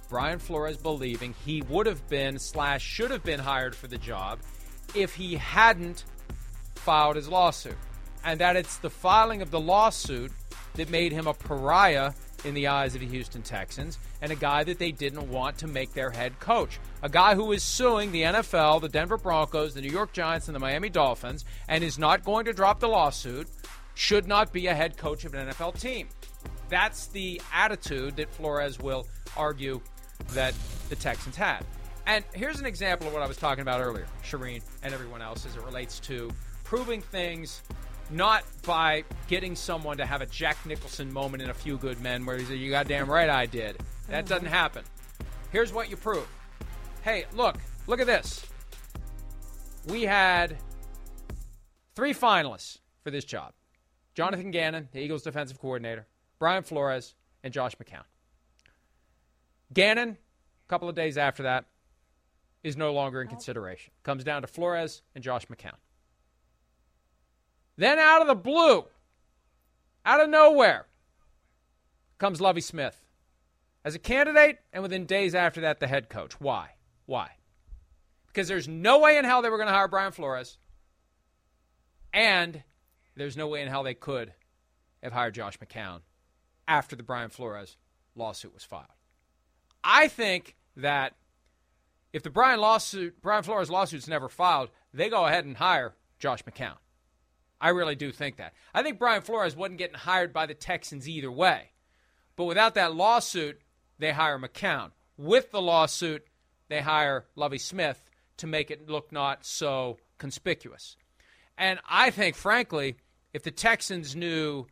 Brian Flores believing he would have been slash should have been hired for the job if he hadn't filed his lawsuit. And that it's the filing of the lawsuit that made him a pariah in the eyes of the Houston Texans and a guy that they didn't want to make their head coach. A guy who is suing the NFL, the Denver Broncos, the New York Giants, and the Miami Dolphins and is not going to drop the lawsuit should not be a head coach of an NFL team. That's the attitude that Flores will argue that the Texans had. And here's an example of what I was talking about earlier, Charean and everyone else, as it relates to proving things not by getting someone to have a Jack Nicholson moment in A Few Good Men where he said, You goddamn right I did. That doesn't happen. Here's what you prove. Hey, look, look at this. We had three finalists for this job Jonathan Gannon, the Eagles defensive coordinator, Brian Flores, and Josh McCown. Gannon, a couple of days after that, is no longer in consideration. Comes down to Flores and Josh McCown. Then out of the blue, out of nowhere, comes Lovie Smith as a candidate, and within days after that, the head coach. Why? Why? Because there's no way in hell they were going to hire Brian Flores, and there's no way in hell they could have hired Josh McCown after the Brian Flores lawsuit was filed. I think that if the Brian lawsuit, Brian Flores lawsuit's never filed, they go ahead and hire Josh McCown. I really do think that. I think Brian Flores wasn't getting hired by the Texans either way. But without that lawsuit, they hire McCown. With the lawsuit, they hire Lovie Smith to make it look not so conspicuous. And I think, frankly, if the Texans knew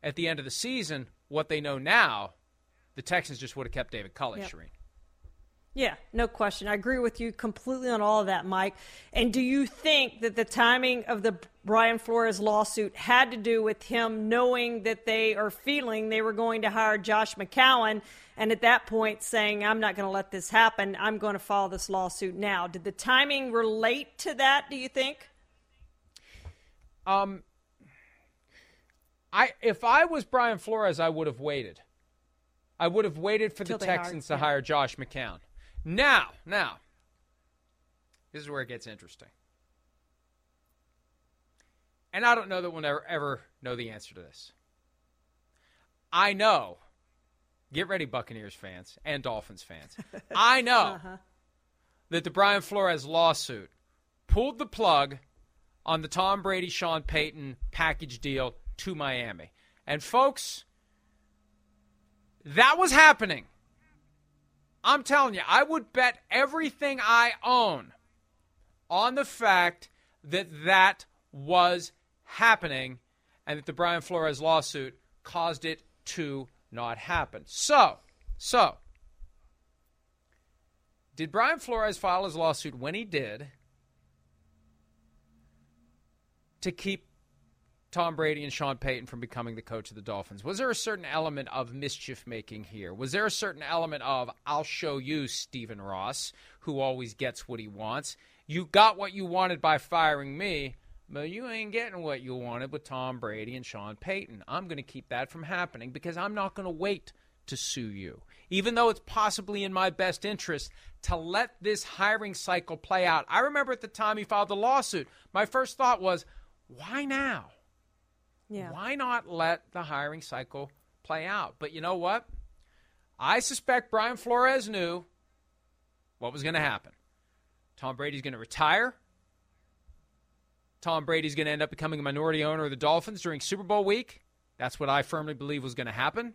at the end of the season what they know now, the Texans just would have kept David Culley, yep. Charean. Yeah, no question. I agree with you completely on all of that, Mike. And do you think that the timing of the Brian Flores lawsuit had to do with him knowing that they are feeling they were going to hire Josh McCown and at that point saying, I'm not going to let this happen. I'm going to file this lawsuit now. Did the timing relate to that, do you think? Um, I if I was Brian Flores, I would have waited. I would have waited for the Texans hired, to hire Josh McCown. Now, now, this is where it gets interesting. And I don't know that we'll never ever know the answer to this. I know, get ready, Buccaneers fans and Dolphins fans. <laughs> I know uh-huh. that the Brian Flores lawsuit pulled the plug on the Tom Brady Sean Payton package deal to Miami. And folks, that was happening I'm telling you, I would bet everything I own on the fact that that was happening and that the Brian Flores lawsuit caused it to not happen. So, so did Brian Flores file his lawsuit when he did to keep Tom Brady and Sean Payton from becoming the coach of the Dolphins? Was there a certain element of mischief making here? Was there a certain element of, I'll show you, Stephen Ross, who always gets what he wants? You got what you wanted by firing me, but you ain't getting what you wanted with Tom Brady and Sean Payton. I'm going to keep that from happening because I'm not going to wait to sue you. Even though it's possibly in my best interest to let this hiring cycle play out. I remember at the time he filed the lawsuit, my first thought was, why now? Yeah. Why not let the hiring cycle play out? But you know what? I suspect Brian Flores knew what was going to happen. Tom Brady's going to retire. Tom Brady's going to end up becoming a minority owner of the Dolphins during Super Bowl week. That's what I firmly believe was going to happen.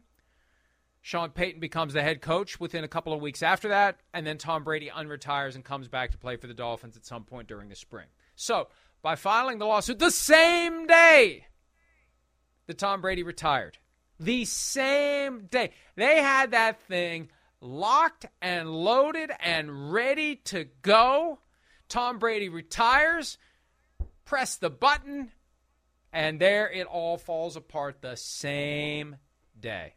Sean Payton becomes the head coach within a couple of weeks after that, and then Tom Brady unretires and comes back to play for the Dolphins at some point during the spring. So, by filing the lawsuit the same day that Tom Brady retired, the same day, they had that thing locked and loaded and ready to go. Tom Brady retires, press the button, and there it all falls apart the same day.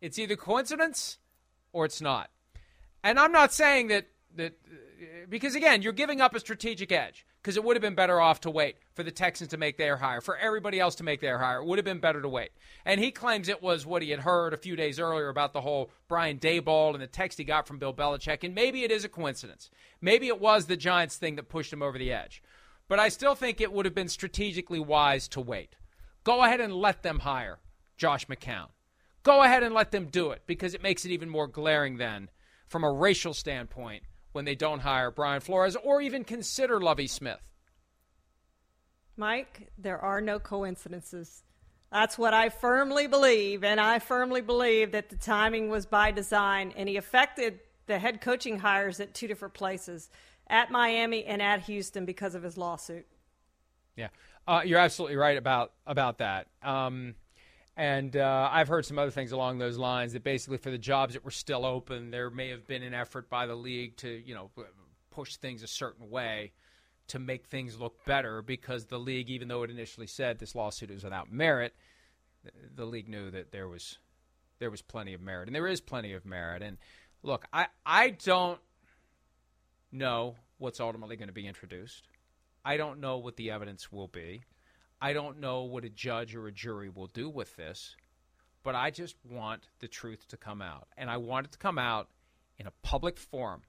It's either coincidence or it's not. And I'm not saying that that because again, you're giving up a strategic edge because it would have been better off to wait for the Texans to make their hire, for everybody else to make their hire. It would have been better to wait. And he claims it was what he had heard a few days earlier about the whole Brian Daboll and the text he got from Bill Belichick. And maybe it is a coincidence. Maybe it was the Giants thing that pushed him over the edge. But I still think it would have been strategically wise to wait. Go ahead and let them hire Josh McCown. Go ahead and let them do it because it makes it even more glaring then from a racial standpoint when they don't hire Brian Flores or even consider Lovie Smith. Mike, there are no coincidences. That's what I firmly believe, and I firmly believe that the timing was by design, and he affected the head coaching hires at two different places, at Miami and at Houston, because of his lawsuit. Yeah, uh, you're absolutely right about about that. Um, and uh, I've heard some other things along those lines that basically for the jobs that were still open, there may have been an effort by the league to, you know, push things a certain way to make things look better because the league, even though it initially said this lawsuit was without merit, the league knew that there was there was plenty of merit, and there is plenty of merit. And look, I I don't know what's ultimately going to be introduced. I don't know what the evidence will be. I don't know what a judge or a jury will do with this, but I just want the truth to come out. And I want it to come out in a public forum,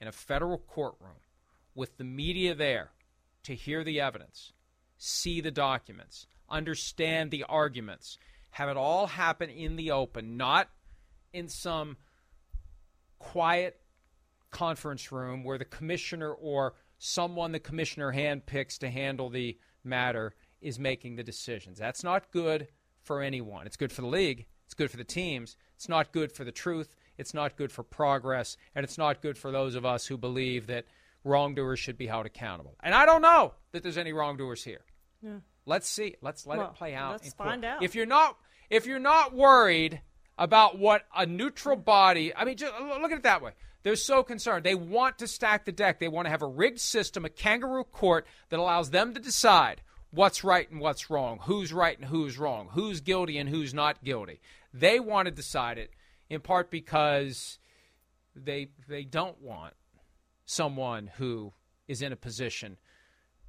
in a federal courtroom, with the media there to hear the evidence, see the documents, understand the arguments, have it all happen in the open, not in some quiet conference room where the commissioner or someone the commissioner handpicks to handle the matter is making the decisions. That's not good for anyone. It's good for the league, it's good for the teams, it's not good for the truth, it's not good for progress, and it's not good for those of us who believe that wrongdoers should be held accountable. And I don't know that there's any wrongdoers here. Yeah. Let's see. Let's let well, it play out. Let's find out. If you're not if you're not worried about what a neutral body, I mean, just look at it that way. They're so concerned. They want to stack the deck. They want to have a rigged system, a kangaroo court that allows them to decide what's right and what's wrong, who's right and who's wrong, who's guilty and who's not guilty. They want to decide it in part because they they don't want someone who is in a position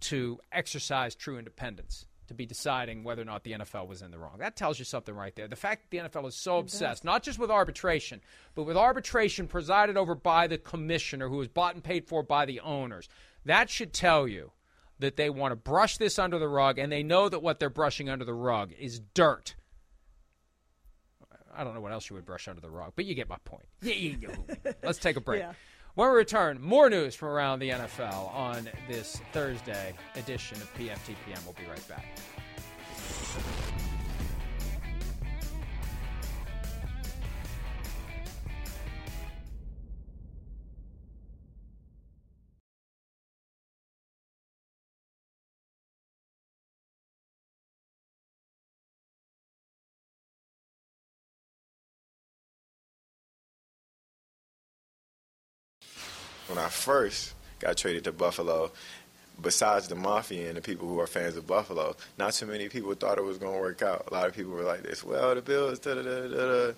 to exercise true independence to be deciding whether or not the NFL was in the wrong. That tells you something right there. The fact that the NFL is so obsessed, not just with arbitration, but with arbitration presided over by the commissioner who is bought and paid for by the owners. That should tell you that they want to brush this under the rug, and they know that what they're brushing under the rug is dirt. I don't know what else you would brush under the rug, but you get my point. <laughs> Let's take a break. Yeah. When we return, more news from around the NFL on this Thursday edition of PFTPM. We'll be right back. When I first got traded to Buffalo, besides the mafia and the people who are fans of Buffalo, not too many people thought it was going to work out. A lot of people were like this. Well, the Bills, da da da da.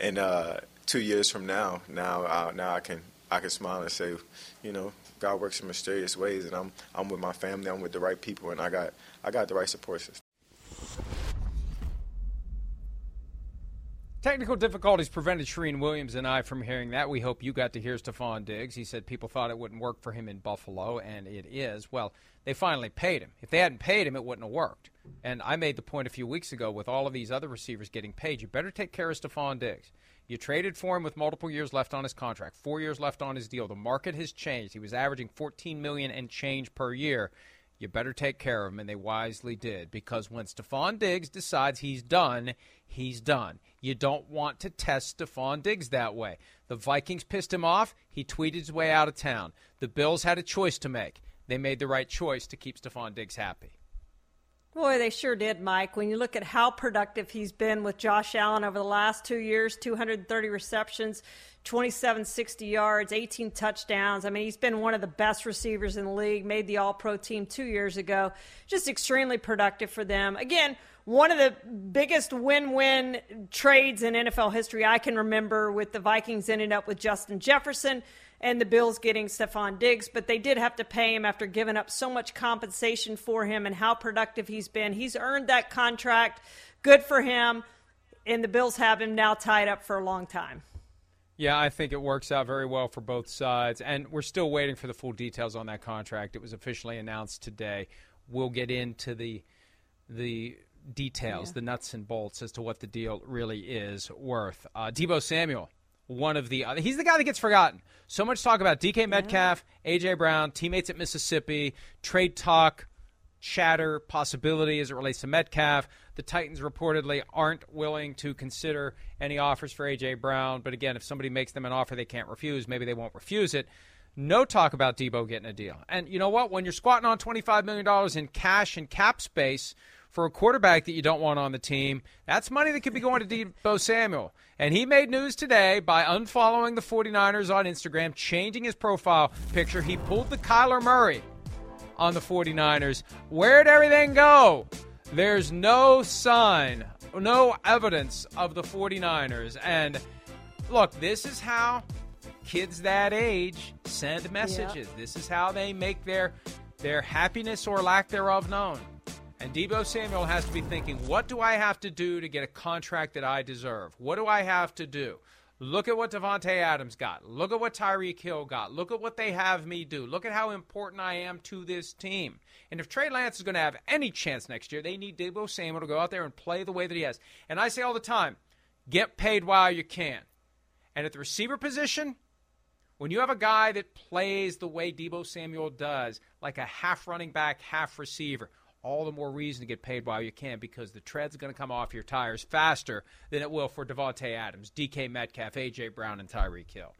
And uh, two years from now, now uh, now I can I can smile and say, you know, God works in mysterious ways, and I'm I'm with my family, I'm with the right people, and I got I got the right support system. Technical difficulties prevented Charean Williams and I from hearing that. We hope you got to hear Stefon Diggs. He said people thought it wouldn't work for him in Buffalo, and it is. Well, they finally paid him. If they hadn't paid him, it wouldn't have worked. And I made the point a few weeks ago with all of these other receivers getting paid, you better take care of Stefon Diggs. You traded for him with multiple years left on his contract, four years left on his deal. The market has changed. He was averaging 14 million and change per year. You better take care of him, and they wisely did because when Stefon Diggs decides he's done, he's done. You don't want to test Stefon Diggs that way. The Vikings pissed him off. He tweeted his way out of town. The Bills had a choice to make. They made the right choice to keep Stefon Diggs happy. Boy, they sure did, Mike. When you look at how productive he's been with Josh Allen over the last two years 230 receptions, 2760 yards, 18 touchdowns. I mean, he's been one of the best receivers in the league, made the All Pro team two years ago. Just extremely productive for them. Again, one of the biggest win win trades in NFL history I can remember with the Vikings ending up with Justin Jefferson and the Bills getting Stefon Diggs, but they did have to pay him after giving up so much compensation for him and how productive he's been. He's earned that contract. Good for him. And the Bills have him now tied up for a long time. Yeah, I think it works out very well for both sides. And we're still waiting for the full details on that contract. It was officially announced today. We'll get into the the details, yeah. the nuts and bolts as to what the deal really is worth. Uh, Deebo Samuel, one of the other. he's the guy that gets forgotten. So much talk about DK Metcalf, yeah. AJ Brown, teammates at Mississippi, trade talk, chatter, possibility as it relates to Metcalf. The Titans reportedly aren't willing to consider any offers for AJ Brown, but again, if somebody makes them an offer they can't refuse, maybe they won't refuse it. No talk about Deebo getting a deal. And you know what? When you're squatting on $25 million in cash and cap space for a quarterback that you don't want on the team, that's money that could be going to Deebo Samuel. And he made news today by unfollowing the 49ers on Instagram, changing his profile picture. He pulled the Kyler Murray on the 49ers. Where'd everything go? There's no sign, no evidence of the 49ers. And look, this is how kids that age send messages. Yep. This is how they make their their happiness or lack thereof known. And Deebo Samuel has to be thinking, what do I have to do to get a contract that I deserve? What do I have to do? Look at what Davante Adams got. Look at what Tyreek Hill got. Look at what they have me do. Look at how important I am to this team. And if Trey Lance is going to have any chance next year, they need Deebo Samuel to go out there and play the way that he has. And I say all the time, get paid while you can. And at the receiver position, when you have a guy that plays the way Deebo Samuel does, like a half running back, half receiver, all the more reason to get paid while you can because the tread's going to come off your tires faster than it will for Davante Adams, DK Metcalf, AJ Brown, and Tyreek Hill.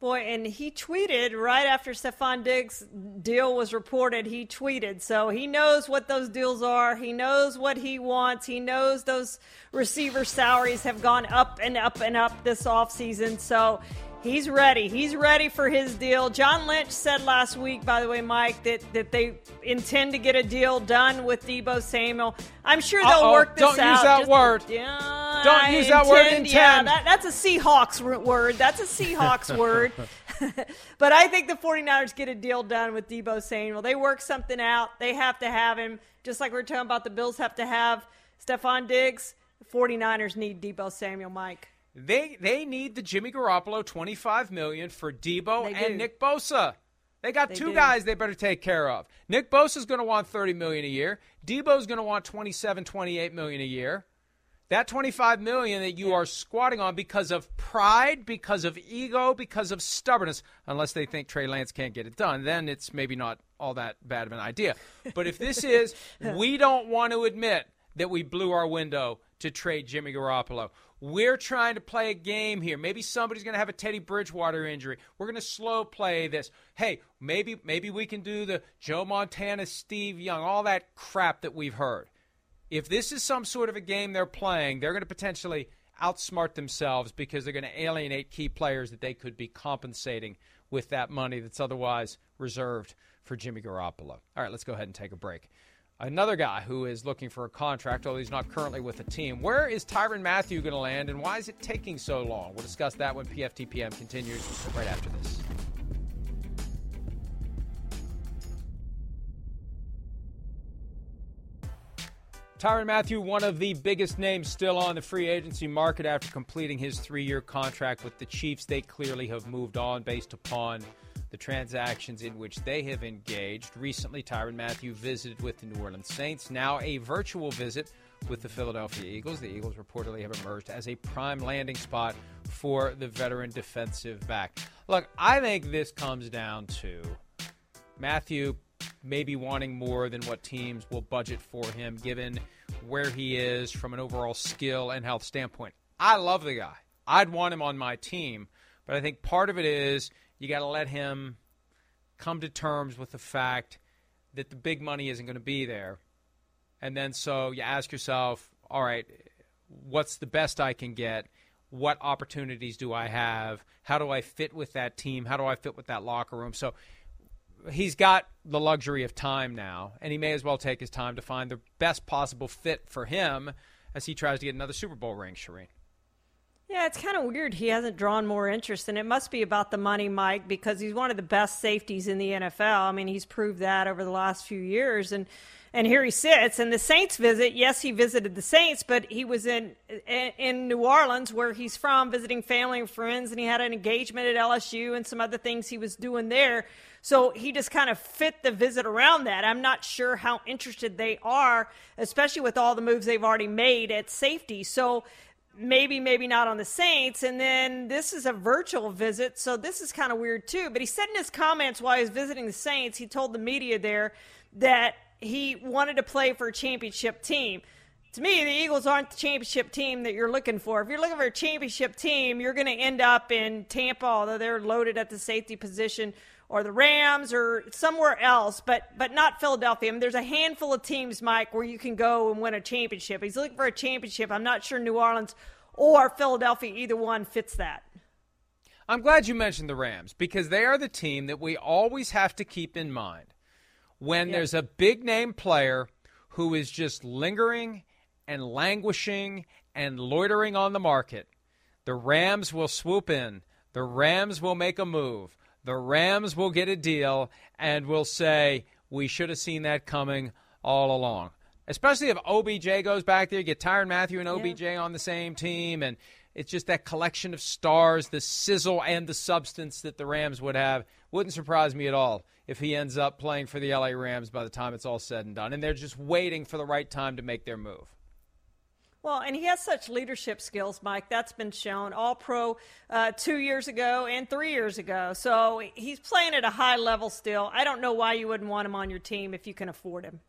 Boy, and he tweeted right after Stefon Diggs' deal was reported. He tweeted, so he knows what those deals are. He knows what he wants. He knows those receiver salaries have gone up and up and up this offseason. So He's ready. He's ready for his deal. John Lynch said last week, by the way, Mike, that, that they intend to get a deal done with Deebo Samuel. I'm sure they'll Uh-oh. work this out. Don't. Use that Just, word. Yeah, Don't I use that intend, word. Intend. Yeah, that, that's a Seahawks word. That's a Seahawks <laughs> word. <laughs> but I think the 49ers get a deal done with Deebo Samuel. They work something out. They have to have him. Just like we are talking about, the Bills have to have Stefon Diggs. The 49ers need Deebo Samuel, Mike. They they need the Jimmy Garoppolo 25 million for Deebo and Nick Bosa. They got they two do. guys they better take care of. Nick Bosa's going to want 30 million a year. Deebo's going to want 27, 28 million a year. That 25 million that you are squatting on because of pride, because of ego, because of stubbornness, unless they think Trey Lance can't get it done, then it's maybe not all that bad of an idea. But if this is, <laughs> we don't want to admit that we blew our window to trade Jimmy Garoppolo. We're trying to play a game here. Maybe somebody's going to have a Teddy Bridgewater injury. We're going to slow play this. Hey, maybe maybe we can do the Joe Montana, Steve Young, all that crap that we've heard. If this is some sort of a game they're playing, they're going to potentially outsmart themselves because they're going to alienate key players that they could be compensating with that money that's otherwise reserved for Jimmy Garoppolo. All right, let's go ahead and take a break. Another guy who is looking for a contract, although he's not currently with a team. Where is Tyrann Mathieu going to land, and why is it taking so long? We'll discuss that when PFTPM continues right after this. Tyrann Mathieu, one of the biggest names still on the free agency market after completing his three year contract with the Chiefs. They clearly have moved on based upon the transactions in which they have engaged. Recently, Tyrann Mathieu visited with the New Orleans Saints, now a virtual visit with the Philadelphia Eagles. The Eagles reportedly have emerged as a prime landing spot for the veteran defensive back. Look, I think this comes down to Mathieu maybe wanting more than what teams will budget for him, given where he is from an overall skill and health standpoint. I love the guy. I'd want him on my team, but I think part of it is you got to let him come to terms with the fact that the big money isn't going to be there. And then so you ask yourself, all right, what's the best I can get? What opportunities do I have? How do I fit with that team? How do I fit with that locker room? So he's got the luxury of time now, and he may as well take his time to find the best possible fit for him as he tries to get another Super Bowl ring, Charean. Yeah, it's kind of weird he hasn't drawn more interest, and it must be about the money, Mike, because he's one of the best safeties in the NFL. I mean, he's proved that over the last few years, and and here he sits. And the Saints visit, yes, he visited the Saints, but he was in in New Orleans, where he's from, visiting family and friends, and he had an engagement at LSU and some other things he was doing there. So he just kind of fit the visit around that. I'm not sure how interested they are, especially with all the moves they've already made at safety. So maybe, maybe not on the Saints. And then this is a virtual visit, so this is kind of weird too. But he said in his comments while he was visiting the Saints, he told the media there that he wanted to play for a championship team. To me, the Eagles aren't the championship team that you're looking for. If you're looking for a championship team, you're going to end up in Tampa, although they're loaded at the safety position, or the Rams, or somewhere else, but but not Philadelphia. I mean, there's a handful of teams, Mike, where you can go and win a championship. He's looking for a championship. I'm not sure New Orleans or Philadelphia, either one fits that. I'm glad you mentioned the Rams because they are the team that we always have to keep in mind when there's a big name player who is just lingering and languishing and loitering on the market. The Rams will swoop in. The Rams will make a move. The Rams will get a deal and will say, we should have seen that coming all along. Especially if OBJ goes back there, get Tyrann Mathieu and OBJ yeah. on the same team, and it's just that collection of stars, the sizzle and the substance that the Rams would have. Wouldn't surprise me at all if he ends up playing for the LA Rams by the time it's all said and done. And they're just waiting for the right time to make their move. Well, and he has such leadership skills, Mike. That's been shown. All pro uh, two years ago and three years ago. So he's playing at a high level still. I don't know why you wouldn't want him on your team if you can afford him.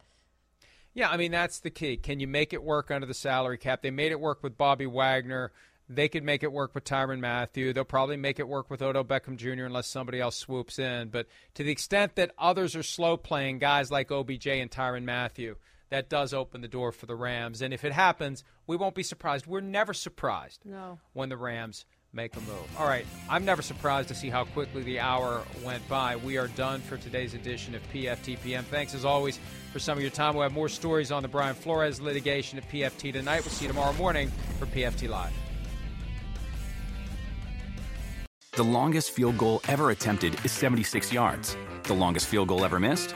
Yeah, I mean, that's the key. Can you make it work under the salary cap? They made it work with Bobby Wagner. They could make it work with Tyrann Mathieu. They'll probably make it work with Odell Beckham Jr. unless somebody else swoops in. But to the extent that others are slow playing, guys like OBJ and Tyrann Mathieu, that does open the door for the Rams. And if it happens, we won't be surprised. We're never surprised no. when the Rams make a move. All right, I'm never surprised to see how quickly the hour went by. We are done for today's edition of PFTPM. Thanks as always for some of your time. We'll have more stories on the Brian Flores litigation at PFT tonight. We'll see you tomorrow morning for PFT Live. The longest field goal ever attempted is 76 yards. The longest field goal ever missed?